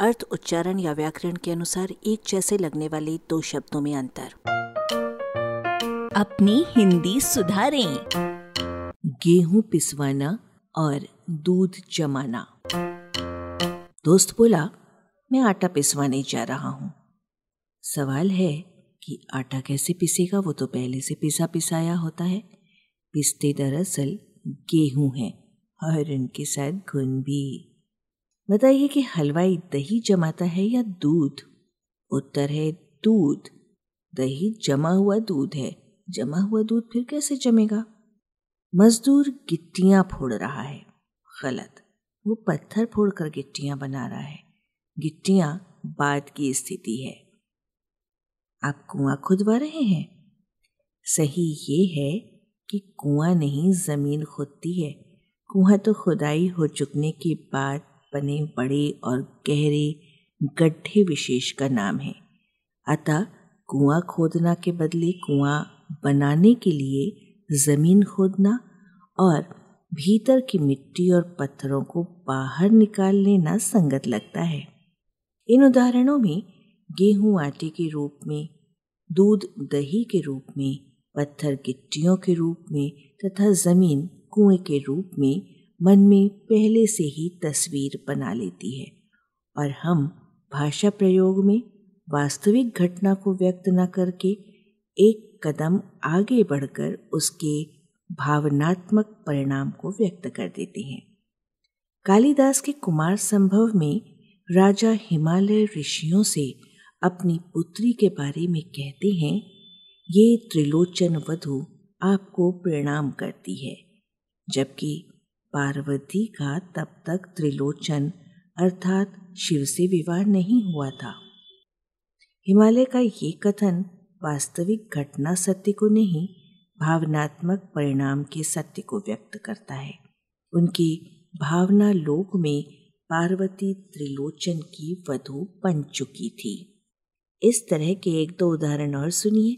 अर्थ उच्चारण या व्याकरण के अनुसार एक जैसे लगने वाले दो शब्दों में अंतर। अपनी हिंदी सुधारें। गेहूँ पिसवाना और दूध जमाना। दोस्त बोला मैं आटा पिसवाने जा रहा हूँ। सवाल है कि आटा कैसे पिसेगा? वो तो पहले से पिसा पिसाया होता है। पिसते दरअसल गेहूँ है और उनके साथ घुन भी। बताइए कि हलवाई दही जमाता है या दूध? उत्तर है, दूध। दही जमा हुआ दूध है। जमा हुआ दूध फिर कैसे जमेगा? मजदूर गिट्टियाँ फोड़ रहा है। गलत। वो पत्थर फोड़कर गिट्टियाँ बना रहा है। गिट्टियाँ बाद की स्थिति है। आप कुआँ खुदवा रहे हैं? सही ये है कि कुआँ नहीं, ज़मीन खुदती है। कुआँ तो खुदाई हो चुकने के बाद बने, बड़े और गहरे, गड्ढे विशेष का नाम है। अतः कुआँ खोदना के बदले कुआँ बनाने के लिए ज़मीन खोदना और भीतर की मिट्टी और पत्थरों को बाहर निकाल लेना संगत लगता है। इन उदाहरणों में गेहूँ आटे के रूप में, दूध दही के रूप में, पत्थर गिट्टियों के रूप में तथा ज़मीन कुएँ के रूप में मन में पहले से ही तस्वीर बना लेती है और हम भाषा प्रयोग में वास्तविक घटना को व्यक्त न करके एक कदम आगे बढ़कर उसके भावनात्मक परिणाम को व्यक्त कर देते हैं। कालिदास के कुमार संभव में राजा हिमालय ऋषियों से अपनी पुत्री के बारे में कहते हैं, ये त्रिलोचन वधु आपको प्रणाम करती है, जबकि पार्वती का तब तक त्रिलोचन अर्थात शिव से विवाह नहीं हुआ था। हिमालय का ये कथन वास्तविक घटना सत्य को नहीं, भावनात्मक परिणाम के सत्य को व्यक्त करता है। उनकी भावना लोक में पार्वती त्रिलोचन की वधु बन चुकी थी। इस तरह के एक दो उदाहरण और सुनिए।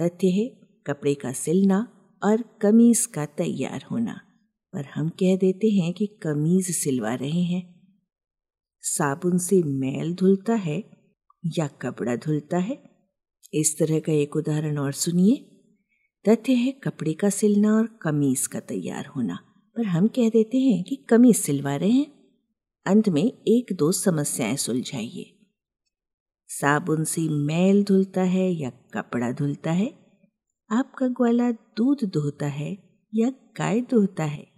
तथ्य है, कपड़े का सिलना और कमीज का तैयार होना। पर हम कह देते हैं कि कमीज सिलवा रहे हैं। साबुन से मैल धुलता है या कपड़ा धुलता है? इस तरह का एक उदाहरण और सुनिए। तथ्य है कपड़े का सिलना और कमीज का तैयार होना, पर हम कह देते हैं कि कमीज सिलवा रहे हैं। अंत में एक दो समस्याएँ सुलझाइए। साबुन से मैल धुलता है या कपड़ा धुलता है? आपका ग्वाला दूध धोता है या गाय धोता है?